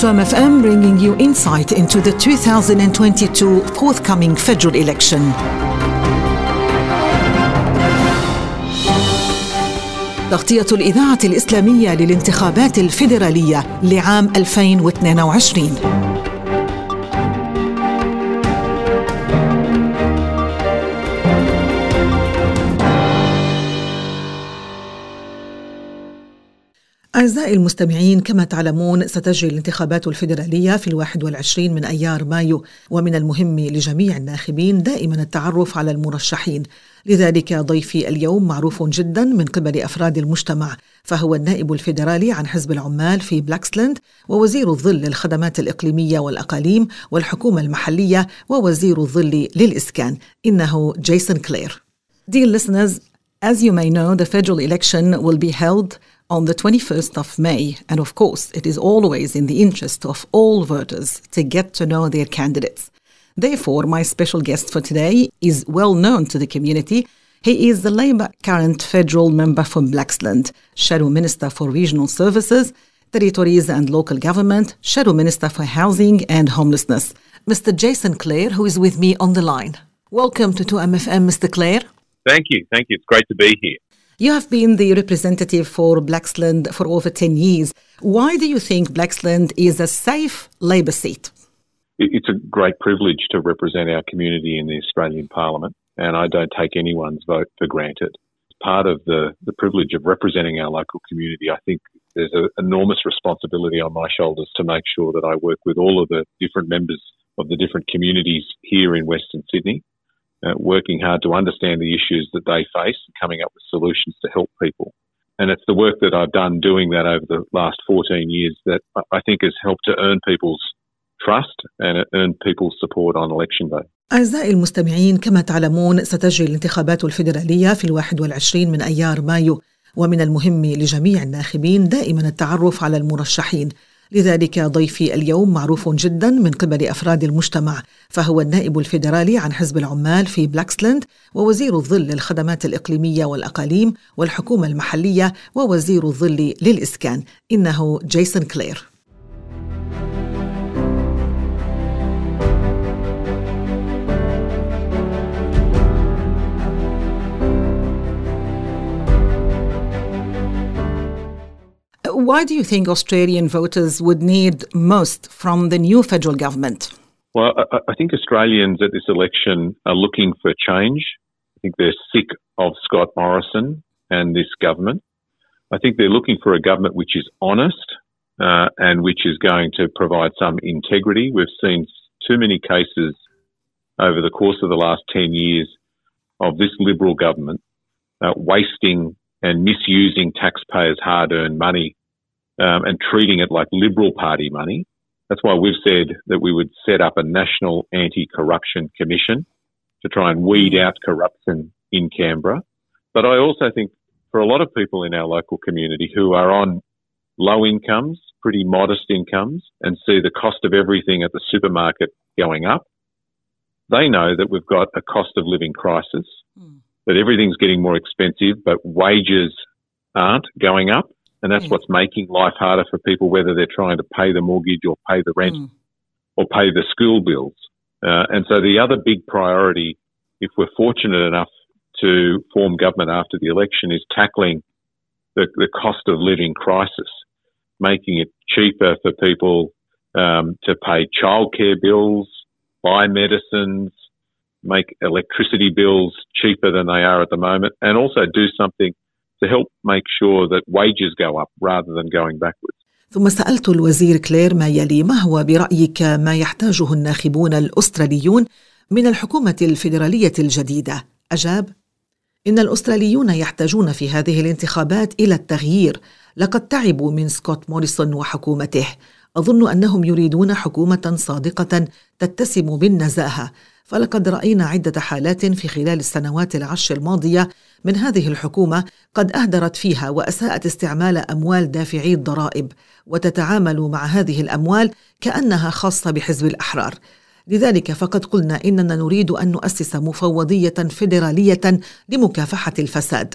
FM bringing you insight into the 2022 forthcoming federal election. تغطية الإذاعة الإسلامية للانتخابات الفيدرالية لعام 2022 أعزائي المستمعين كما تعلمون ستجري الانتخابات الفيدرالية في الواحد والعشرين من أيار مايو. ومن المهم لجميع الناخبين دائما التعرف على المرشحين. لذلك ضيفي اليوم معروف جدا من قبل أفراد المجتمع فهو النائب الفيدرالي عن حزب العمال في بلاكسلاند ووزير الظل للخدمات الإقليمية والأقاليم والحكومة المحلية ووزير الظل للإسكان. إنه جيسون كلير. Dear listeners, as you may know, the federal election will be held on the 21st of May. And of course, it is always in the interest of all voters to get to know their candidates. Therefore, my special guest for today is well known to the community. He is the Labor current federal member from Blaxland, Shadow Minister for Regional Services, Territories and Local Government, Shadow Minister for Housing and Homelessness, Mr. Jason Clare, who is with me on the line. Welcome to 2MFM, Mr. Clare. Thank you. Thank you. It's great to be here. You have been the representative for Blaxland for over 10 years. Why do you think Blaxland is a safe Labor seat? It's a great privilege to represent our community in the Australian Parliament, and I don't take anyone's vote for granted. It's part of the, the privilege of representing our local community, I think there's an enormous responsibility on my shoulders to make sure that I work with all of the different members of the different communities here in Western Sydney uh, working hard to understand the issues that they face and coming up with solutions to help people. And it's the work that I've done doing that over the last 14 years that I think has helped to earn people's trust and earn people's support on election day. أعزائي المستمعين كما تعلمون ستجري الانتخابات الفيدرالية في الواحد والعشرين من أيار مايو ومن المهم لجميع الناخبين دائما التعرف على المرشحين لذلك ضيفي اليوم معروف جدا من قبل أفراد المجتمع فهو النائب الفيدرالي عن حزب العمال في بلاكسلاند ووزير الظل للخدمات الإقليمية والأقاليم والحكومة المحلية ووزير الظل للإسكان إنه جيسون كلير. Why do you think Australian voters would need most from the new federal government? Well, I, I think Australians at this election are looking for change. I think they're sick of Scott Morrison and this government. I think they're looking for a government which is honest uh, and which is going to provide some integrity. We've seen too many cases over the course of the last 10 years of this Liberal government uh, wasting and misusing taxpayers' hard earned money um, and treating it like Liberal Party money. That's why we've said that we would set up a national anti-corruption commission to try and weed out corruption in Canberra. But I also think for a lot of people in our local community who are on low incomes, pretty modest incomes, and see the cost of everything at the supermarket going up, they know that we've got a cost of living crisis, mm. that everything's getting more expensive, but wages aren't going up. And that's mm. what's making life harder for people, whether they're trying to pay the mortgage or pay the rent mm. or pay the school bills. Uh, and so the other big priority, if we're fortunate enough to form government after the election, is tackling the, the cost of living crisis, making it cheaper for people um, to pay childcare bills, buy medicines, make electricity bills cheaper than they are at the moment, and also do something to help make sure that wages go up rather than going backwards. ثم سألت الوزير كلير ما يلي ما هو برأيك ما يحتاجه الناخبون الأستراليون من الحكومة الفيدرالية الجديدة؟ أجاب: إن الأستراليون يحتاجون في هذه الانتخابات إلى التغيير، لقد تعبوا من سكوت موريسون وحكومته. أظن أنهم يريدون حكومة صادقة تتسم بالنزاهة، فلقد رأينا عدة حالات في خلال السنوات العشر الماضية من هذه الحكومة قد أهدرت فيها وأساءت استعمال أموال دافعي الضرائب وتتعامل مع هذه الأموال كأنها خاصة بحزب الأحرار. لذلك فقد قلنا إننا نريد أن نؤسس مفوضية فيدرالية لمكافحة الفساد.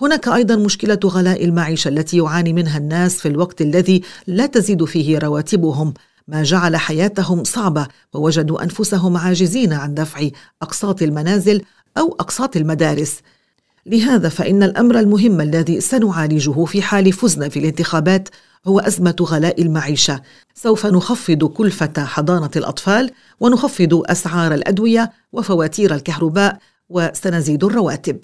هناك أيضا مشكلة غلاء المعيشة التي يعاني منها الناس في الوقت الذي لا تزيد فيه رواتبهم. ما جعل حياتهم صعبة ووجدوا أنفسهم عاجزين عن دفع أقساط المنازل أو أقساط المدارس. لهذا فإن الأمر المهم الذي سنعالجه في حال فزنا في الانتخابات هو أزمة غلاء المعيشة. سوف نخفض كلفه حضانة الأطفال ونخفض أسعار الأدوية وفواتير الكهرباء وسنزيد الرواتب.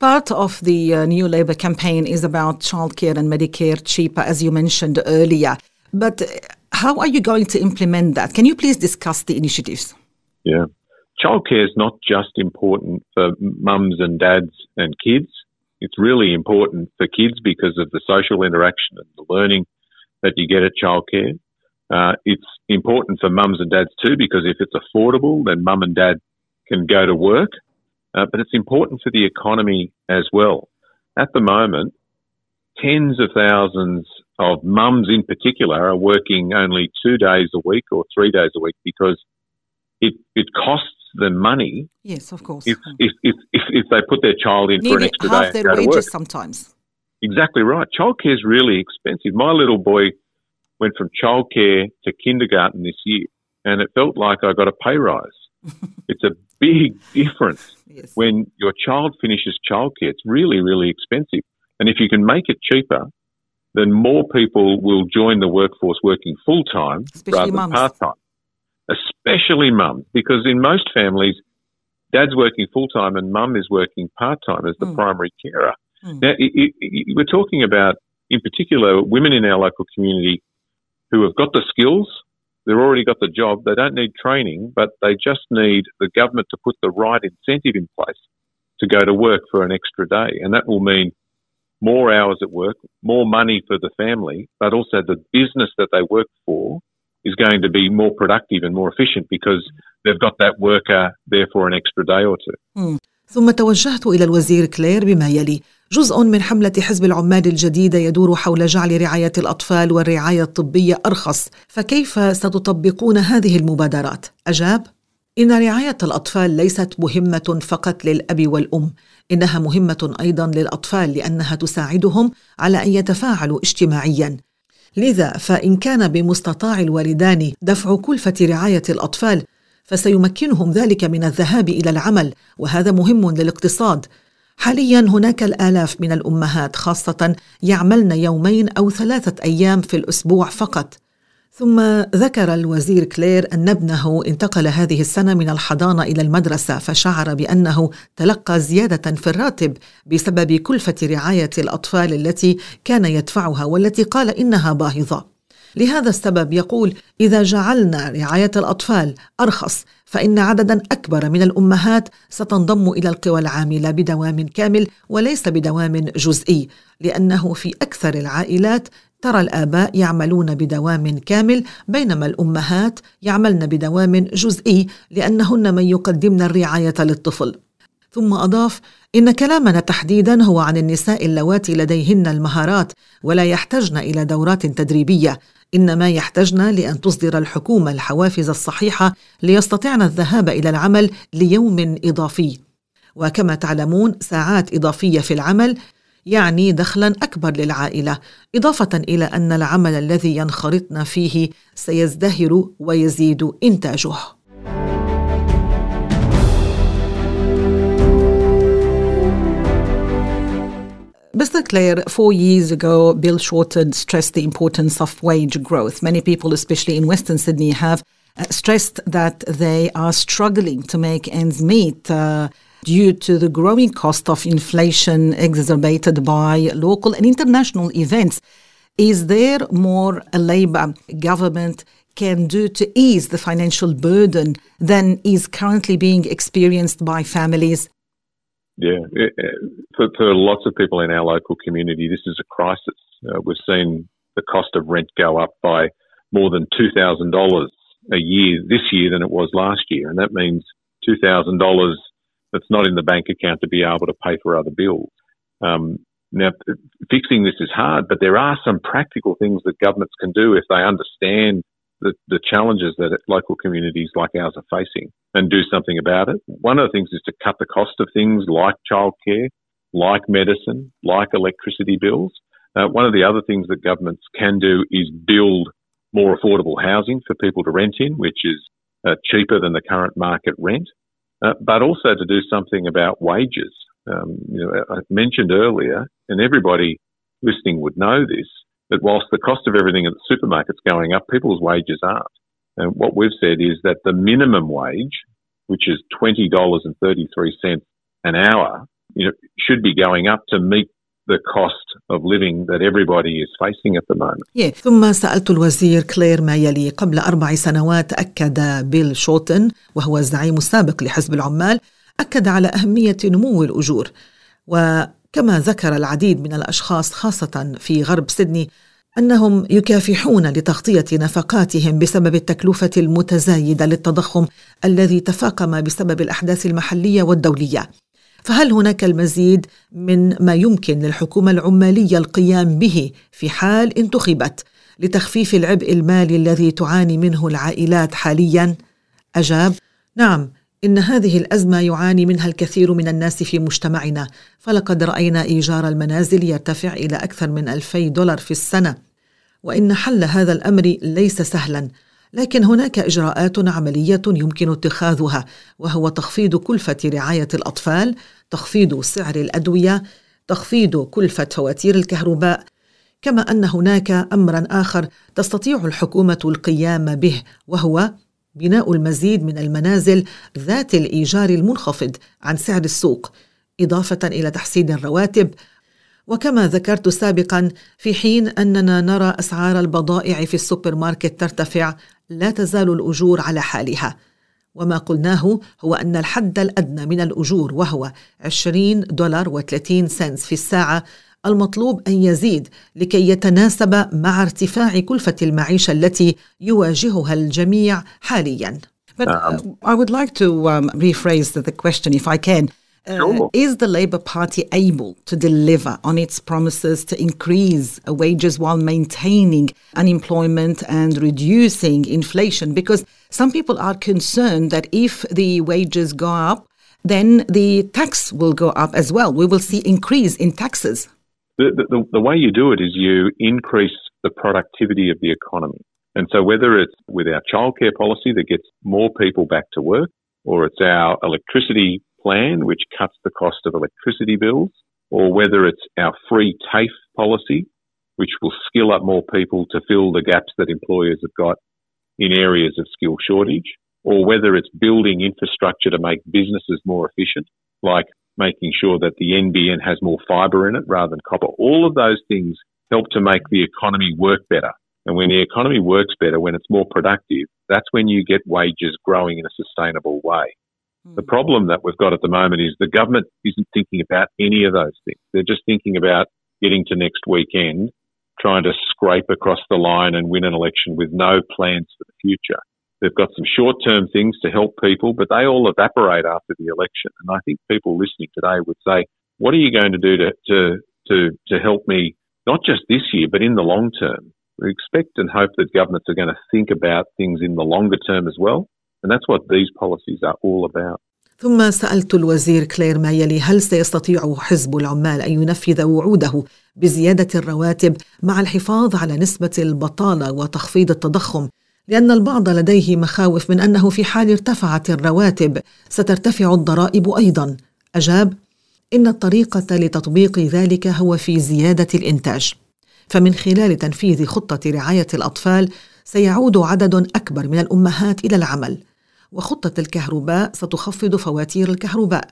Part of the uh, new Labor campaign is about childcare and Medicare cheaper, as you mentioned earlier. But uh, how are you going to implement that? Can you please discuss the initiatives? Yeah. Childcare is not just important for mums and dads and kids. It's really important for kids because of the social interaction and the learning that you get at childcare. Uh, it's important for mums and dads too because if it's affordable, then mum and dad can go to work uh, but it's important for the economy as well. At the moment, tens of thousands of mums in particular are working only two days a week or three days a week because it, it costs them money. Yes, of course. If, if, if, if, if they put their child in for an extra half day their go to wages sometimes. Exactly right. Childcare is really expensive. My little boy went from childcare to kindergarten this year, and it felt like I got a pay rise. it's a big difference Yes. when your child finishes childcare. It's really, really expensive. And if you can make it cheaper, then more people will join the workforce working full time Especially rather than part time. Especially mums, because in most families, dad's working full time and mum is working part time as the Mm. primary carer. Mm. Now, i i i we're talking about, in particular, women in our local community who have got the skills, they've already got the job, they don't need training, but they just need the government to put the right incentive in place to go to work for an extra day. And that will mean more hours at work, more money for the family, but also the business that they work for is going to be more productive and more efficient because they've got that worker there for an extra day or two. ثم توجهت إلى الوزير كلير بما يلي جزء من حملة حزب العمال الجديدة يدور حول جعل رعاية الأطفال والرعاية الطبية أرخص فكيف ستطبقون هذه المبادرات؟ أجاب إن رعاية الأطفال ليست مهمة فقط للأب والأم إنها مهمة أيضا للأطفال لأنها تساعدهم على أن يتفاعلوا اجتماعيا لذا فإن كان بمستطاع الوالدان دفع كلفة رعاية الأطفال فسيمكنهم ذلك من الذهاب إلى العمل وهذا مهم للاقتصاد حاليا هناك الآلاف من الأمهات خاصة يعملن يومين أو ثلاثة أيام في الأسبوع فقط. ثم ذكر الوزير كلير أن ابنه انتقل هذه السنة من الحضانة إلى المدرسة فشعر بأنه تلقى زيادة في الراتب بسبب كلفة رعاية الأطفال التي كان يدفعها والتي قال إنها باهظة. لهذا السبب يقول إذا جعلنا رعاية الأطفال أرخص فإن عددا أكبر من الأمهات ستنضم إلى القوى العاملة بدوام كامل وليس بدوام جزئي لأنه في أكثر العائلات ترى الآباء يعملون بدوام كامل بينما الأمهات يعملن بدوام جزئي لأنهن من يقدمن الرعاية للطفل. ثم أضاف إن كلامنا تحديدا هو عن النساء اللواتي لديهن المهارات ولا يحتجن إلى دورات تدريبية إنما يحتجن لأن تصدر الحكومة الحوافز الصحيحة ليستطعن الذهاب إلى العمل ليوم إضافي. وكما تعلمون ساعات إضافية في العمل يعني دخلا أكبر للعائلة إضافة إلى أن العمل الذي ينخرطن فيه سيزدهر ويزيد إنتاجه. Mr. Clare, four years ago, Bill Shorten stressed the importance of wage growth. Many people, especially in Western Sydney, have uh, stressed that they are struggling to make ends meet uh, due to the growing cost of inflation exacerbated by local and international events. Is there more a Labor government can do to ease the financial burden than is currently being experienced by families? Yeah, for, for lots of people in our local community, this is a crisis. Uh, we've seen the cost of rent go up by more than $2,000 a year this year than it was last year. And that means $2,000 that's not in the bank account to be able to pay for other bills. Um, Now, fixing this is hard, but there are some practical things that governments can do if they understand the, the challenges that local communities like ours are facing and do something about it. One of the things is to cut the cost of things like childcare, like medicine, like electricity bills. Uh, one of the other things that governments can do is build more affordable housing for people to rent in, which is uh, cheaper than the current market rent, uh, but also to do something about wages. Um, you know, I mentioned earlier, and everybody listening would know this, that whilst the cost of everything at the supermarket's going up, people's wages aren't. And what we've said is that the minimum wage, which is $20.33 an hour, you know, should be going up to meet the cost of living that everybody is facing at the moment. Yeah. ثم سألت الوزير كلير ما يلي قبل أربع سنوات أكد بيل شوتن وهو الزعيم السابق لحزب العمال أكد على أهمية نمو الأجور وكما ذكر العديد من الأشخاص خاصة في غرب سيدني أنهم يكافحون لتغطية نفقاتهم بسبب التكلفة المتزايدة للتضخم الذي تفاقم بسبب الأحداث المحلية والدولية. فهل هناك المزيد من ما يمكن للحكومة العمالية القيام به في حال انتخبت لتخفيف العبء المالي الذي تعاني منه العائلات حاليا؟ أجاب نعم إن هذه الأزمة يعاني منها الكثير من الناس في مجتمعنا. فلقد رأينا إيجار المنازل يرتفع إلى أكثر من ألفي دولار في السنة. وإن حل هذا الأمر ليس سهلا. لكن هناك إجراءات عملية يمكن اتخاذها وهو تخفيض كلفة رعاية الأطفال تخفيض سعر الأدوية تخفيض كلفة فواتير الكهرباء. كما أن هناك امرا آخر تستطيع الحكومة القيام به وهو بناء المزيد من المنازل ذات الإيجار المنخفض عن سعر السوق إضافة إلى تحسين الرواتب. وكما ذكرت سابقا في حين أننا نرى أسعار البضائع في السوبر ماركت ترتفع لا تزال الأجور على حالها. وما قلناه هو أن الحد الأدنى من الأجور وهو 20 دولار و30 سنت في الساعة المطلوب أن يزيد لكي يتناسب مع ارتفاع التي يواجهها الجميع حاليا. But uh, I would like to um, rephrase the, the question if I can. Uh, is the Labor Party able to deliver on its promises to increase wages while maintaining unemployment and reducing inflation? Because some people are concerned that if the wages go up, then the tax will go up as well. We will see increase in taxes. The, the, the way you do it is you increase the productivity of the economy. And so whether it's with our childcare policy that gets more people back to work, or it's our electricity plan, which cuts the cost of electricity bills, or whether it's our free TAFE policy, which will skill up more people to fill the gaps that employers have got in areas of skill shortage, or whether it's building infrastructure to make businesses more efficient, like making sure that the NBN has more fibre in it rather than copper. All of those things help to make the economy work better. And when the economy works better, when it's more productive, that's when you get wages growing in a sustainable way. The hmm. problem that we've got at the moment is the government isn't thinking about any of those things. They're just thinking about getting to next weekend, trying to scrape across the line and win an election with no plans for the future. They've got some short term things to help people, but they all evaporate after the election. And I think people listening today would say, what are you going to do to, to, to, to help me, not just this year, but in the long term? We expect and hope that governments are going to think about things in the longer term as well. And that's what these policies are all about. ثم سألت الوزير كلير ما يلي هل سيستطيع حزب العمال أن ينفذ وعوده بزيادة الرواتب مع الحفاظ على نسبة البطالة وتخفيض التضخم لأن البعض لديه مخاوف من أنه في حال ارتفعت الرواتب سترتفع الضرائب أيضا. أجاب إن الطريقة لتطبيق ذلك هو في زيادة الإنتاج. فمن خلال تنفيذ خطة رعاية الأطفال سيعود عدد أكبر من الأمهات إلى العمل. وخطة الكهرباء ستخفض فواتير الكهرباء.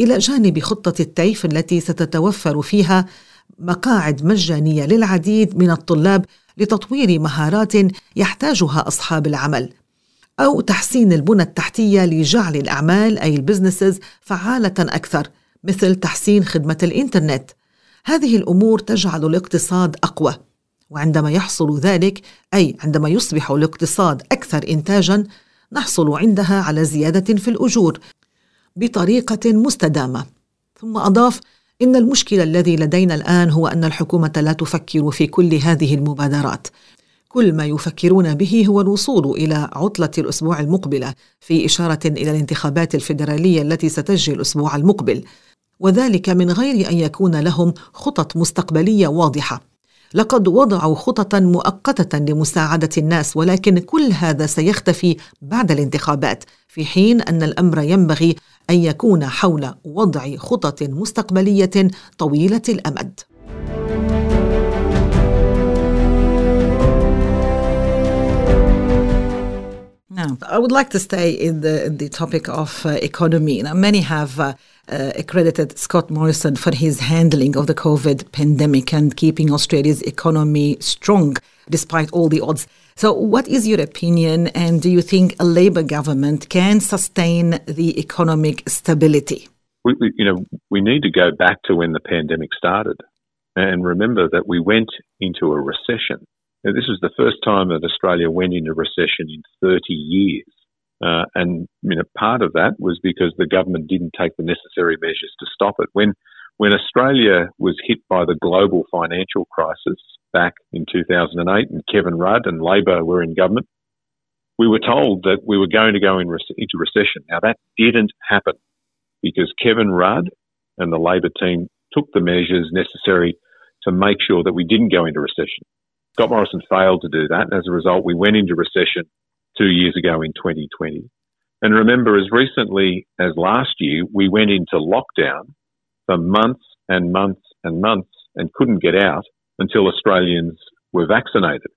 إلى جانب خطة التيف التي ستتوفر فيها مقاعد مجانية للعديد من الطلاب لتطوير مهارات يحتاجها أصحاب العمل أو تحسين البنى التحتية لجعل الأعمال أي البزنسز فعالة أكثر مثل تحسين خدمة الإنترنت. هذه الأمور تجعل الاقتصاد أقوى وعندما يحصل ذلك أي عندما يصبح الاقتصاد أكثر إنتاجا نحصل عندها على زيادة في الأجور بطريقة مستدامة. ثم أضاف إن المشكلة الذي لدينا الآن هو أن الحكومة لا تفكر في كل هذه المبادرات. كل ما يفكرون به هو الوصول إلى عطلة الأسبوع المقبله في إشارة إلى الانتخابات الفيدرالية التي ستجري الأسبوع المقبل. وذلك من غير أن يكون لهم خطط مستقبلية واضحة. لقد وضعوا خططا مؤقتة لمساعدة الناس ولكن كل هذا سيختفي بعد الانتخابات في حين أن الأمر ينبغي ان يكون حول وضع خطط مستقبليه طويله الامد I would like to stay in the in the topic of uh, economy. Now, many have uh, uh, accredited Scott Morrison for his handling of the COVID pandemic and keeping Australia's economy strong despite all the odds. So, what is your opinion, and do you think a Labor government can sustain the economic stability? We, we, you know, we need to go back to when the pandemic started, and remember that we went into a recession now, this was the first time that Australia went into recession in 30 years. Uh, and you know, part of that was because the government didn't take the necessary measures to stop it. When when Australia was hit by the global financial crisis back in 2008, and Kevin Rudd and Labor were in government, we were told that we were going to go in re- into recession. Now that didn't happen because Kevin Rudd and the Labor team took the measures necessary to make sure that we didn't go into recession. Scott Morrison failed to do that. And as a result, we went into recession two years ago in 2020. And remember, as recently as last year, we went into lockdown for months and months and months and couldn't get out until Australians were vaccinated.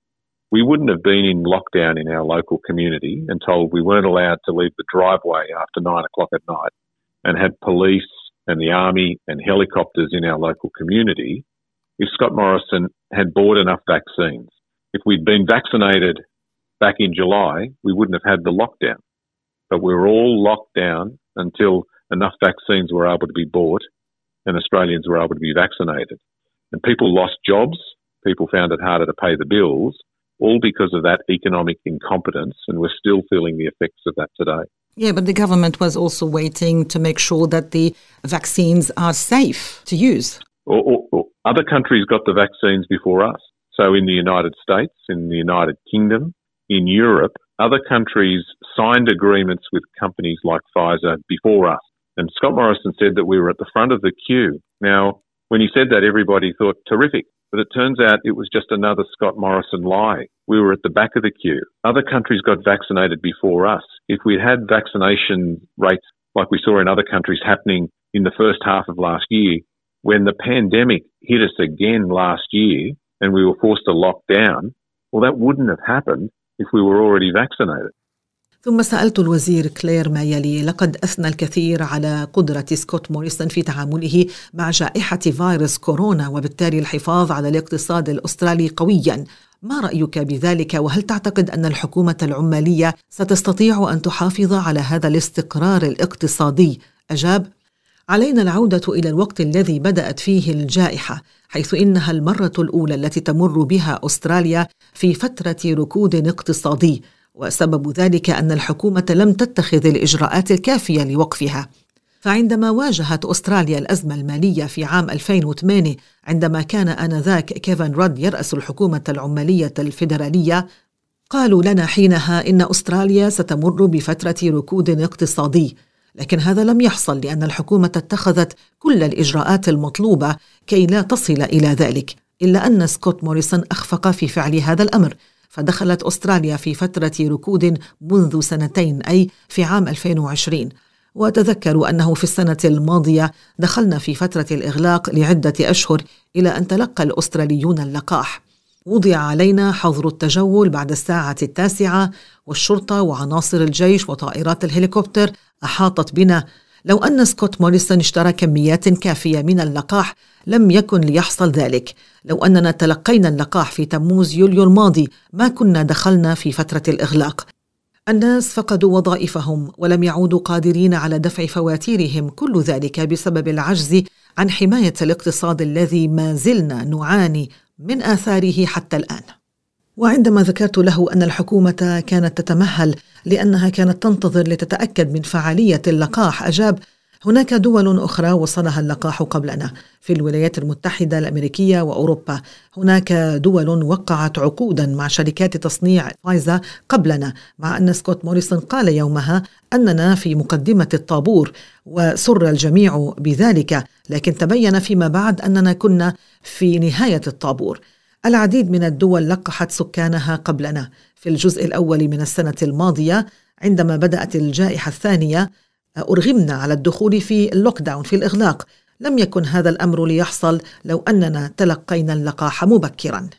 We wouldn't have been in lockdown in our local community and told we weren't allowed to leave the driveway after nine o'clock at night and had police and the army and helicopters in our local community if Scott Morrison had bought enough vaccines. If we'd been vaccinated back in July, we wouldn't have had the lockdown. But we were all locked down until enough vaccines were able to be bought and Australians were able to be vaccinated. And people lost jobs, people found it harder to pay the bills, all because of that economic incompetence, and we're still feeling the effects of that today. Yeah, but the government was also waiting to make sure that the vaccines are safe to use. Or, or, or other countries got the vaccines before us. So in the United States, in the United Kingdom, in Europe, other countries signed agreements with companies like Pfizer before us. And Scott Morrison said that we were at the front of the queue. Now, when he said that, everybody thought terrific. But it turns out it was just another Scott Morrison lie. We were at the back of the queue. Other countries got vaccinated before us. If we'd had vaccination rates like we saw in other countries happening in the first half of last year, when the pandemic hit us again last year and we were forced to lock down, well, that wouldn't have happened if we were already vaccinated. ثم سألت الوزير كلير ما يلي لقد أثنى الكثير على قدرة سكوت موريسون في تعامله مع جائحة فيروس كورونا وبالتالي الحفاظ على الاقتصاد الأسترالي قويا. ما رأيك بذلك؟ وهل تعتقد أن الحكومة العمالية ستستطيع أن تحافظ على هذا الاستقرار الاقتصادي؟ أجاب علينا العودة إلى الوقت الذي بدأت فيه الجائحة حيث إنها المرة الأولى التي تمر بها أستراليا في فترة ركود اقتصادي. وسبب ذلك أن الحكومة لم تتخذ الإجراءات الكافية لوقفها. فعندما واجهت أستراليا الأزمة المالية في عام 2008 عندما كان آنذاك كيفن رود يرأس الحكومة العمالية الفيدرالية قالوا لنا حينها إن أستراليا ستمر بفترة ركود اقتصادي. لكن هذا لم يحصل لأن الحكومة اتخذت كل الإجراءات المطلوبة كي لا تصل إلى ذلك إلا أن سكوت موريسون أخفق في فعل هذا الأمر. فدخلت أستراليا في فترة ركود منذ سنتين أي في عام 2020 وتذكروا أنه في السنة الماضية دخلنا في فترة الإغلاق لعدة أشهر إلى أن تلقى الأستراليون اللقاح. وضع علينا حظر التجول بعد الساعة التاسعة والشرطة وعناصر الجيش وطائرات الهليكوبتر أحاطت بنا. لو أن سكوت موريسون اشترى كميات كافية من اللقاح لم يكن ليحصل ذلك. لو أننا تلقينا اللقاح في تموز يوليو الماضي ما كنا دخلنا في فترة الإغلاق. الناس فقدوا وظائفهم ولم يعودوا قادرين على دفع فواتيرهم كل ذلك بسبب العجز عن حماية الاقتصاد الذي ما زلنا نعاني من آثاره حتى الآن. وعندما ذكرت له أن الحكومة كانت تتمهل لأنها كانت تنتظر لتتأكد من فعالية اللقاح أجاب هناك دول أخرى وصلها اللقاح قبلنا. في الولايات المتحدة الأمريكية وأوروبا هناك دول وقعت عقودا مع شركات تصنيع فايزا قبلنا مع أن سكوت موريسون قال يومها أننا في مقدمة الطابور وسر الجميع بذلك لكن تبين فيما بعد أننا كنا في نهاية الطابور. العديد من الدول لقحت سكانها قبلنا. في الجزء الأول من السنة الماضية عندما بدأت الجائحة الثانية أرغمنا على الدخول في اللوك داون في الإغلاق لم يكن هذا الأمر ليحصل لو أننا تلقينا اللقاح مبكرا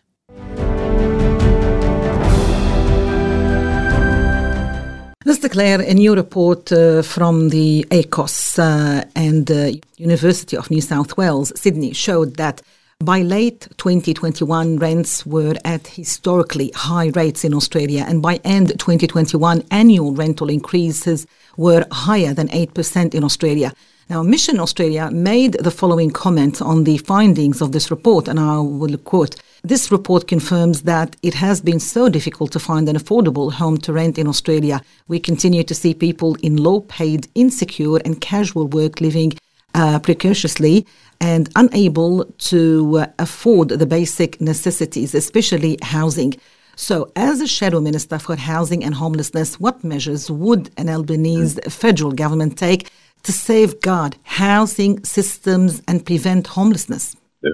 Let's declare a new report uh, from the ACOS uh, and the University of New South Wales, Sydney, showed that by late 2021, rents were at historically high rates in Australia, and by end 2021, annual rental increases were higher than 8% in Australia. Now, Mission Australia made the following comment on the findings of this report, and I will quote This report confirms that it has been so difficult to find an affordable home to rent in Australia. We continue to see people in low paid, insecure, and casual work living uh, precociously and unable to uh, afford the basic necessities, especially housing. So, as a shadow minister for housing and homelessness, what measures would an Albanese federal government take to safeguard housing systems and prevent homelessness? Yeah.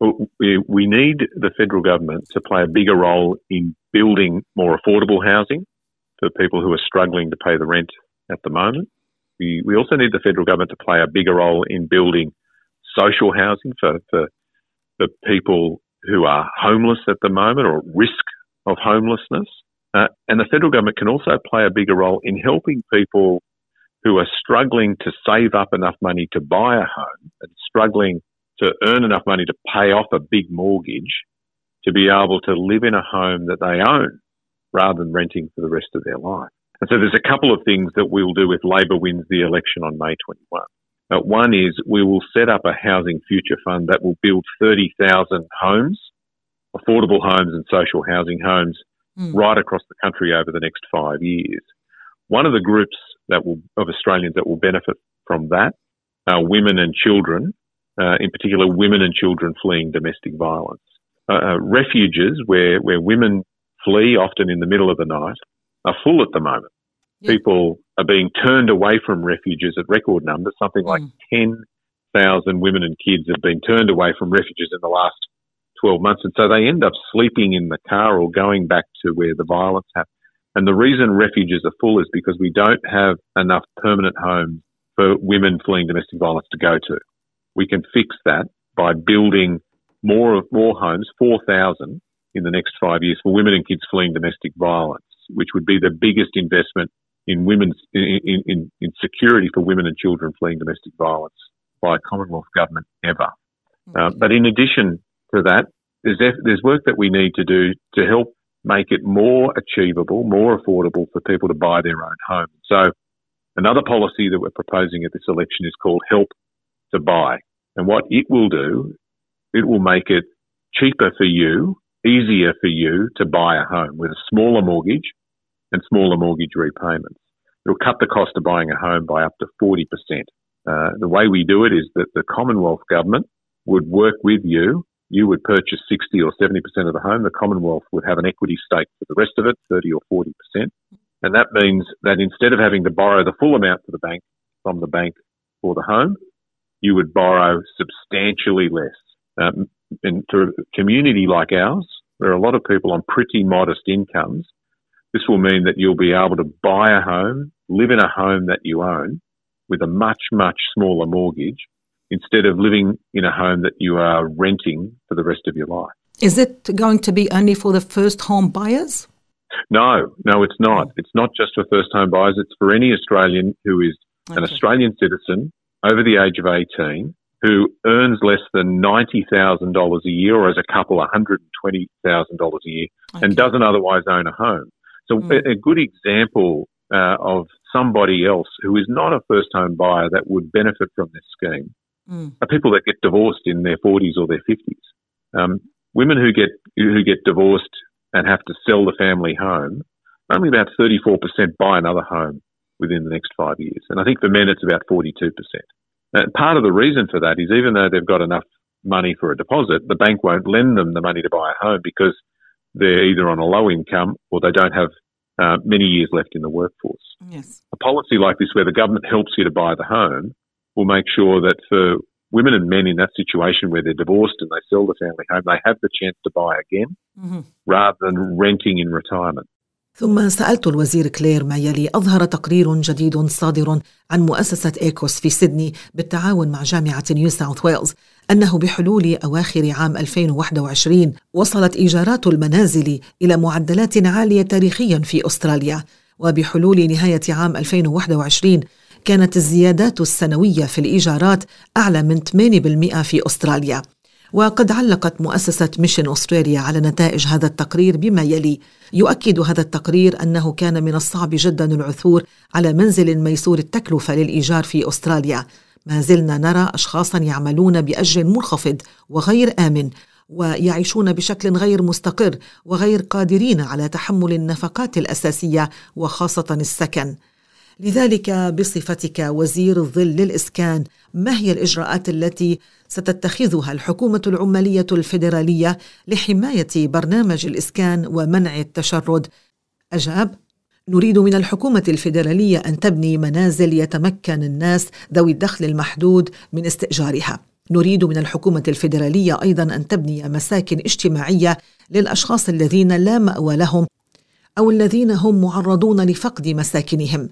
Well, we, we need the federal government to play a bigger role in building more affordable housing for people who are struggling to pay the rent at the moment. We, we also need the federal government to play a bigger role in building social housing for, for, for people who are homeless at the moment or at risk of homelessness. Uh, and the federal government can also play a bigger role in helping people who are struggling to save up enough money to buy a home and struggling to earn enough money to pay off a big mortgage to be able to live in a home that they own rather than renting for the rest of their life. And so there's a couple of things that we'll do if Labor wins the election on May 21. Uh, one is we will set up a housing future fund that will build 30,000 homes affordable homes and social housing homes mm. right across the country over the next five years. One of the groups that will, of Australians that will benefit from that are women and children, uh, in particular women and children fleeing domestic violence. Uh, uh, refuges where, where women flee often in the middle of the night are full at the moment. Yeah. People are being turned away from refuges at record numbers. Something like mm. 10,000 women and kids have been turned away from refuges in the last 12 months. And so they end up sleeping in the car or going back to where the violence happened. And the reason refuges are full is because we don't have enough permanent homes for women fleeing domestic violence to go to. We can fix that by building more more homes, 4,000 in the next five years for women and kids fleeing domestic violence, which would be the biggest investment in women's in, in, in security for women and children fleeing domestic violence by a Commonwealth government ever. Uh, but in addition to that, there's, there's work that we need to do to help make it more achievable, more affordable for people to buy their own home. So another policy that we're proposing at this election is called Help to Buy. And what it will do, it will make it cheaper for you, easier for you to buy a home with a smaller mortgage and smaller mortgage repayments. It'll cut the cost of buying a home by up to 40%. Uh, the way we do it is that the Commonwealth government would work with you you would purchase 60 or 70% of the home. The Commonwealth would have an equity stake for the rest of it, 30 or 40%. And that means that instead of having to borrow the full amount for the bank from the bank for the home, you would borrow substantially less. Um, and to a community like ours, there are a lot of people on pretty modest incomes. This will mean that you'll be able to buy a home, live in a home that you own with a much, much smaller mortgage instead of living in a home that you are renting for the rest of your life. Is it going to be only for the first home buyers? No, no, it's not. It's not just for first home buyers. It's for any Australian who is okay. an Australian citizen over the age of 18 who earns less than $90,000 a year or as a couple $120,000 a year okay. and doesn't otherwise own a home. So mm. a, good example uh, of somebody else who is not a first home buyer that would benefit from this scheme mm. are people that get divorced in their 40s or their 50s. Um, women who get who get divorced and have to sell the family home, only about 34% buy another home within the next five years. And I think for men, it's about 42%. And part of the reason for that is even though they've got enough money for a deposit, the bank won't lend them the money to buy a home because they're either on a low income or they don't have uh, many years left in the workforce. Yes. A policy like this, where the government helps you to buy the home, will make sure that for women and men in that situation where they're divorced and they sell the family home, they have the chance to buy again mm-hmm. rather than renting in retirement. ثم سألت الوزير كلير ما يلي أظهر تقرير جديد صادر عن مؤسسة إيكوس في سيدني بالتعاون مع جامعة نيو ساوث ويلز أنه بحلول أواخر عام 2021 وصلت إيجارات المنازل إلى معدلات عالية تاريخيا في أستراليا وبحلول نهاية عام 2021 كانت الزيادات السنوية في الإيجارات أعلى من 8% في أستراليا. وقد علقت مؤسسة ميشن أستراليا على نتائج هذا التقرير بما يلي يؤكد هذا التقرير أنه كان من الصعب جدا العثور على منزل ميسور التكلفة للإيجار في أستراليا. ما زلنا نرى أشخاصا يعملون بأجر منخفض وغير آمن ويعيشون بشكل غير مستقر وغير قادرين على تحمل النفقات الأساسية وخاصة السكن. لذلك بصفتك وزير الظل للإسكان ما هي الإجراءات التي ستتخذها الحكومة العمالية الفيدرالية لحماية برنامج الإسكان ومنع التشرد؟ أجاب: نريد من الحكومة الفيدرالية أن تبني منازل يتمكن الناس ذوي الدخل المحدود من استئجارها. نريد من الحكومة الفيدرالية أيضا أن تبني مساكن اجتماعية للأشخاص الذين لا مأوى لهم أو الذين هم معرضون لفقد مساكنهم.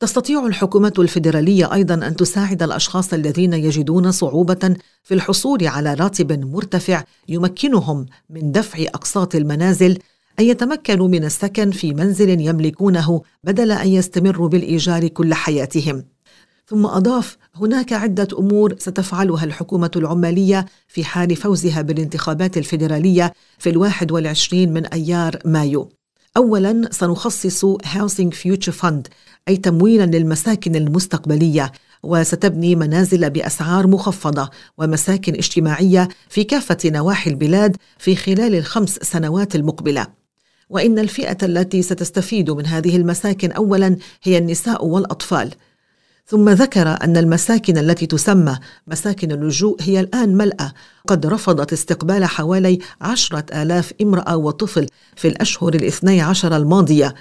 تستطيع الحكومة الفيدرالية أيضا أن تساعد الأشخاص الذين يجدون صعوبة في الحصول على راتب مرتفع يمكنهم من دفع أقساط المنازل أن يتمكنوا من السكن في منزل يملكونه بدل أن يستمروا بالإيجار كل حياتهم. ثم أضاف: هناك عدة أمور ستفعلها الحكومة العمالية في حال فوزها بالانتخابات الفيدرالية في الواحد والعشرين من أيار مايو. أولا سنخصص Housing Future Fund أي تمويلا للمساكن المستقبلية وستبني منازل بأسعار مخفضة ومساكن اجتماعية في كافة نواحي البلاد في خلال الخمس سنوات المقبلة. وإن الفئة التي ستستفيد من هذه المساكن أولا هي النساء والأطفال. ثم ذكر أن المساكن التي تسمى مساكن اللجوء هي الآن ملأة. قد رفضت استقبال حوالي عشرة آلاف امرأة وطفل في الأشهر الاثني عشر الماضية.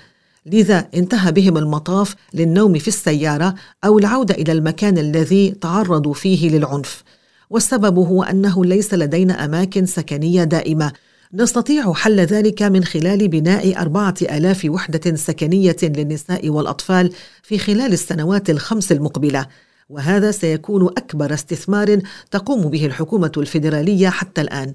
لذا انتهى بهم المطاف للنوم في السيارة أو العودة إلى المكان الذي تعرضوا فيه للعنف. والسبب هو أنه ليس لدينا أماكن سكنية دائمة. نستطيع حل ذلك من خلال بناء أربعة آلاف وحدة سكنية للنساء والأطفال في خلال السنوات الخمس المقبلة وهذا سيكون أكبر استثمار تقوم به الحكومة الفيدرالية حتى الآن.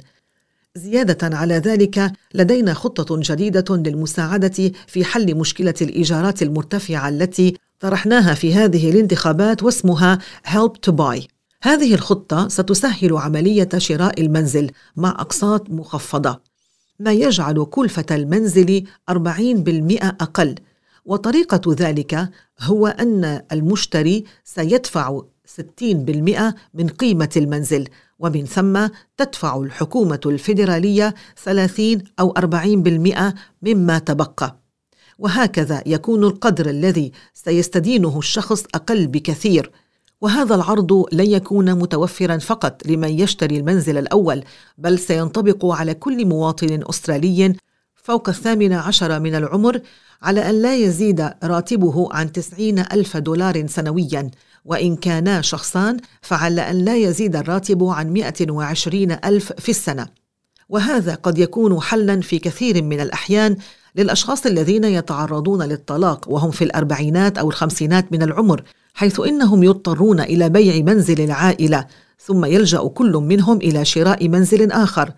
زيادة على ذلك لدينا خطة جديدة للمساعدة في حل مشكلة الإيجارات المرتفعة التي طرحناها في هذه الانتخابات واسمها Help to Buy. هذه الخطة ستسهل عملية شراء المنزل مع أقساط مخفضة. ما يجعل كلفة المنزل 40% أقل. وطريقة ذلك هو أن المشتري سيدفع 60% من قيمة المنزل ومن ثم تدفع الحكومة الفيدرالية 30 أو 40% مما تبقى. وهكذا يكون القدر الذي سيستدينه الشخص أقل بكثير. وهذا العرض لن يكون متوفرا فقط لمن يشتري المنزل الأول بل سينطبق على كل مواطن أسترالي فوق الثامن عشر من العمر على أن لا يزيد راتبه عن تسعين ألف دولار سنويا. وإن كانا شخصان فعلى أن لا يزيد الراتب عن 120 ألف في السنة. وهذا قد يكون حلا في كثير من الأحيان للأشخاص الذين يتعرضون للطلاق وهم في الأربعينات أو الخمسينات من العمر. حيث إنهم يضطرون إلى بيع منزل العائلة ثم يلجأ كل منهم إلى شراء منزل آخر.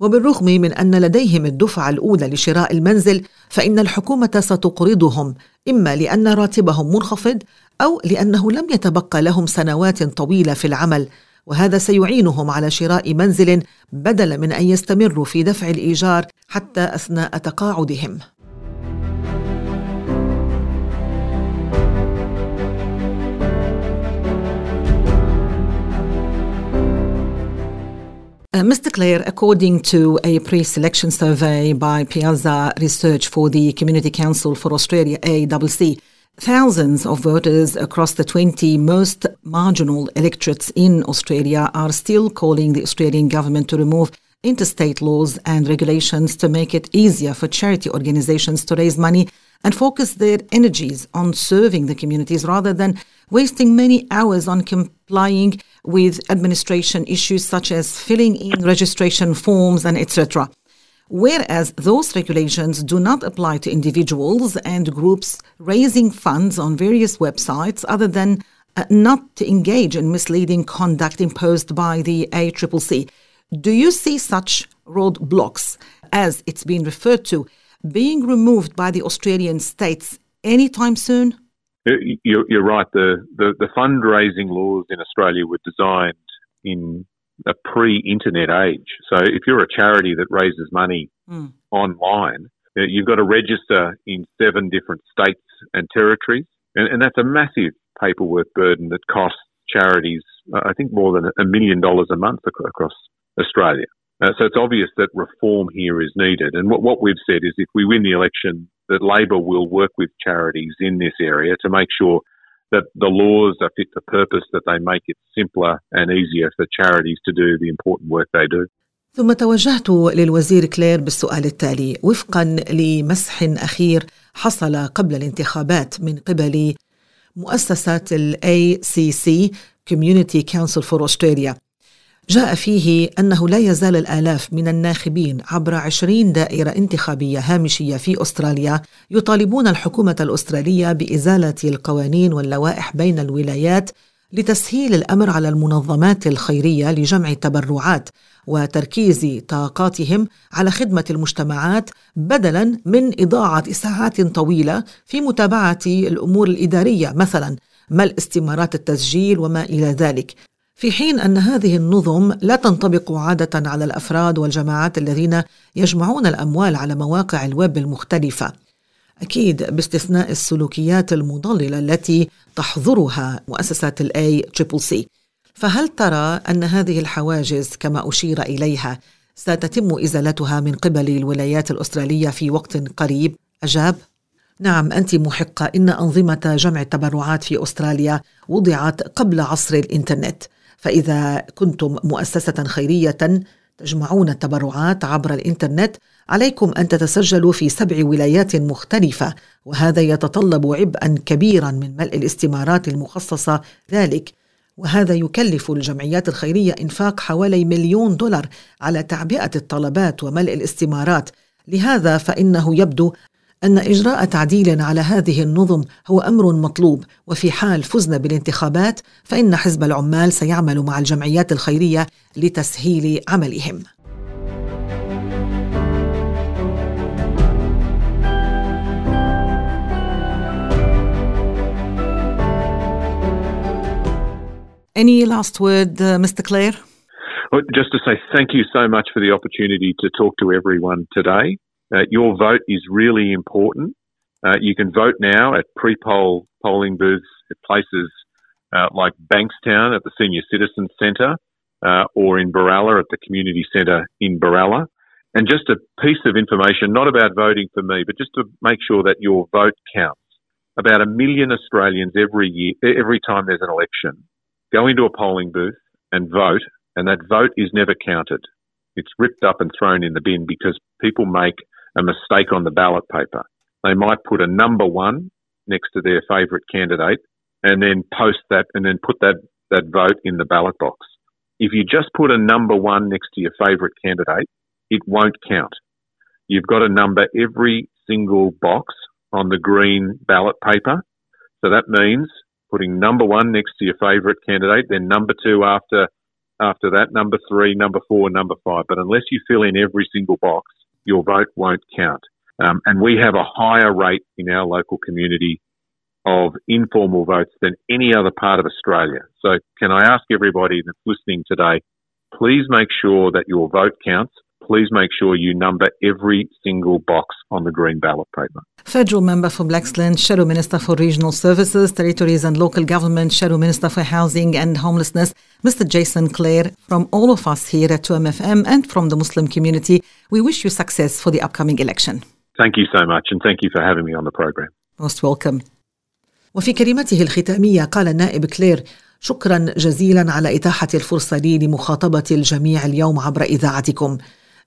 وبالرغم من أن لديهم الدفعة الأولى لشراء المنزل فإن الحكومة ستقرضهم إما لأن راتبهم منخفض أو لأنه لم يتبقى لهم سنوات طويلة في العمل. وهذا سيعينهم على شراء منزل بدلا من أن يستمروا في دفع الإيجار حتى أثناء تقاعدهم. Uh, Mr. Clare, according to a pre selection survey by Piazza Research for the Community Council for Australia, ACC, Thousands of voters across the 20 most marginal electorates in Australia are still calling the Australian government to remove interstate laws and regulations to make it easier for charity organizations to raise money and focus their energies on serving the communities rather than wasting many hours on complying with administration issues such as filling in registration forms and etc whereas those regulations do not apply to individuals and groups raising funds on various websites other than uh, not to engage in misleading conduct imposed by the ACCC. Do you see such roadblocks, as it's been referred to, being removed by the Australian states anytime soon? You're, you're right. The, the, the fundraising laws in Australia were designed in a pre-internet age. So if you're a charity that raises money mm. online, you've got to register in seven different states and territories, and, and, that's a massive paperwork burden that costs charities, I think, more than a million dollars a month across Australia. Uh, so it's obvious that reform here is needed. And what, what we've said is if we win the election, that Labor will work with charities in this area to make sure that the laws are fit for purpose, that they make it simpler and easier for charities to do the important work they do. ثم توجهت للوزير كلير بالسؤال التالي وفقا لمسح اخير حصل قبل الانتخابات من قبل مؤسسه الاي سي سي Community Council for Australia جاء فيه أنه لا يزال الآلاف من الناخبين عبر عشرين دائرة انتخابية هامشية في أستراليا يطالبون الحكومة الأسترالية بإزالة القوانين واللوائح بين الولايات لتسهيل الأمر على المنظمات الخيرية لجمع تبرعات وتركيز طاقاتهم على خدمة المجتمعات بدلا من إضاعة ساعات طويلة في متابعة الأمور الإدارية مثلا ملء استمارات التسجيل وما إلى ذلك. في حين أن هذه النظم لا تنطبق عادة على الأفراد والجماعات الذين يجمعون الأموال على مواقع الويب المختلفة. أكيد باستثناء السلوكيات المضللة التي تحظرها مؤسسات الاي تريبل سي فهل ترى أن هذه الحواجز كما أشير إليها ستتم إزالتها من قبل الولايات الأسترالية في وقت قريب؟ أجاب نعم أنت محقة. إن أنظمة جمع التبرعات في أستراليا وضعت قبل عصر الإنترنت. فإذا كنتم مؤسسة خيرية تجمعون التبرعات عبر الإنترنت عليكم أن تتسجلوا في سبع ولايات مختلفة وهذا يتطلب عبئا كبيرا من ملء الاستمارات المخصصة ذلك. وهذا يكلف الجمعيات الخيرية إنفاق حوالي مليون دولار على تعبئة الطلبات وملء الاستمارات. لهذا فإنه يبدو أن إجراء تعديل على هذه النظم هو أمر مطلوب وفي حال فزنا بالانتخابات فإن حزب العمال سيعمل مع الجمعيات الخيرية لتسهيل عملهم Any last word, uh, Mr. Clare? Just to say thank you so much for the opportunity to talk to everyone today. Uh, your vote is really important. Uh, you can vote now at pre-poll polling booths at places uh, like Bankstown at the Senior Citizens Centre uh, or in Berala at the Community Centre in Berala. And just a piece of information, not about voting for me, but just to make sure that your vote counts. About a million Australians every year, every time there's an election, go into a polling booth and vote, and that vote is never counted. It's ripped up and thrown in the bin because people make a mistake on the ballot paper. They might put a number one next to their favourite candidate and then post that and then put that, that vote in the ballot box. If you just put a number one next to your favourite candidate, it won't count. You've got to number every single box on the green ballot paper. So that means putting number one next to your favourite candidate, then number two after after that, number three, number four, number five. But unless you fill in every single box, your vote won't count. Um, and we have a higher rate in our local community of informal votes than any other part of Australia. So, can I ask everybody that's listening today, please make sure that your vote counts Please make sure you number every single box on the green ballot paper. Federal member for Blaxland, Shadow Minister for Regional Services, Territories and Local Government, Shadow Minister for Housing and Homelessness, Mr. Jason Clare, from all of us here at 2MFM and from the Muslim community, we wish you success for the upcoming election. Thank you so much, and thank you for having me on the program. Most welcome. وفي كلمته الختامية قال النائب كلير شكرا جزيلا على إتاحة الفرصة لي لمخاطبة الجميع اليوم عبر إذاعتكم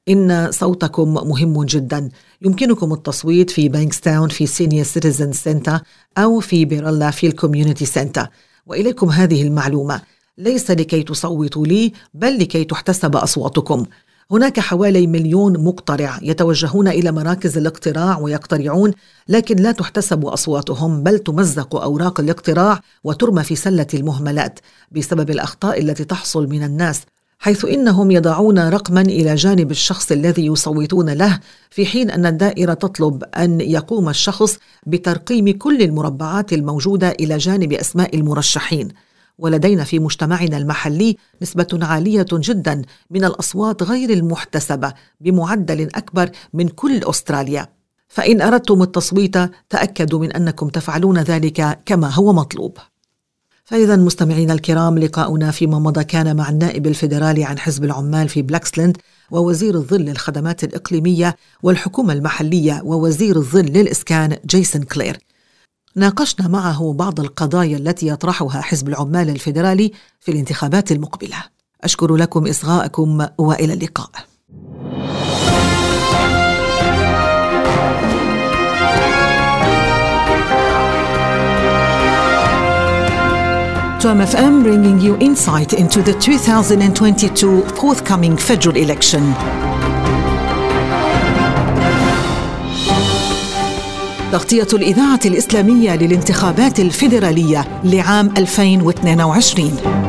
إن صوتكم مهم جدا. يمكنكم التصويت في بانكستاون في سينيور سيتيزن سنتر أو في بيرلا في الكوميونيتي سنتر. وإليكم هذه المعلومة. ليس لكي تصوتوا لي بل لكي تحتسب أصواتكم. هناك حوالي مليون مقترع يتوجهون إلى مراكز الاقتراع ويقترعون لكن لا تحتسب أصواتهم بل تمزق أوراق الاقتراع وترمى في سلة المهملات. بسبب الأخطاء التي تحصل من الناس حيث إنهم يضعون رقما إلى جانب الشخص الذي يصوتون له في حين أن الدائرة تطلب أن يقوم الشخص بترقيم كل المربعات الموجودة إلى جانب أسماء المرشحين. ولدينا في مجتمعنا المحلي نسبة عالية جدا من الأصوات غير المحتسبة بمعدل أكبر من كل أستراليا. فإن أردتم التصويت تأكدوا من أنكم تفعلون ذلك كما هو مطلوب. فإذا مستمعينا الكرام لقاؤنا فيما مضى كان مع النائب الفيدرالي عن حزب العمال في بلاكسلند ووزير الظل للخدمات الإقليمية والحكومة المحلية ووزير الظل للإسكان جيسون كلير. ناقشنا معه بعض القضايا التي يطرحها حزب العمال الفيدرالي في الانتخابات المقبلة. أشكر لكم إصغاءكم وإلى اللقاء. Tom FM bringing you insight into the 2022 forthcoming federal election. تغطية الإذاعة الإسلامية للانتخابات الفيدرالية لعام 2022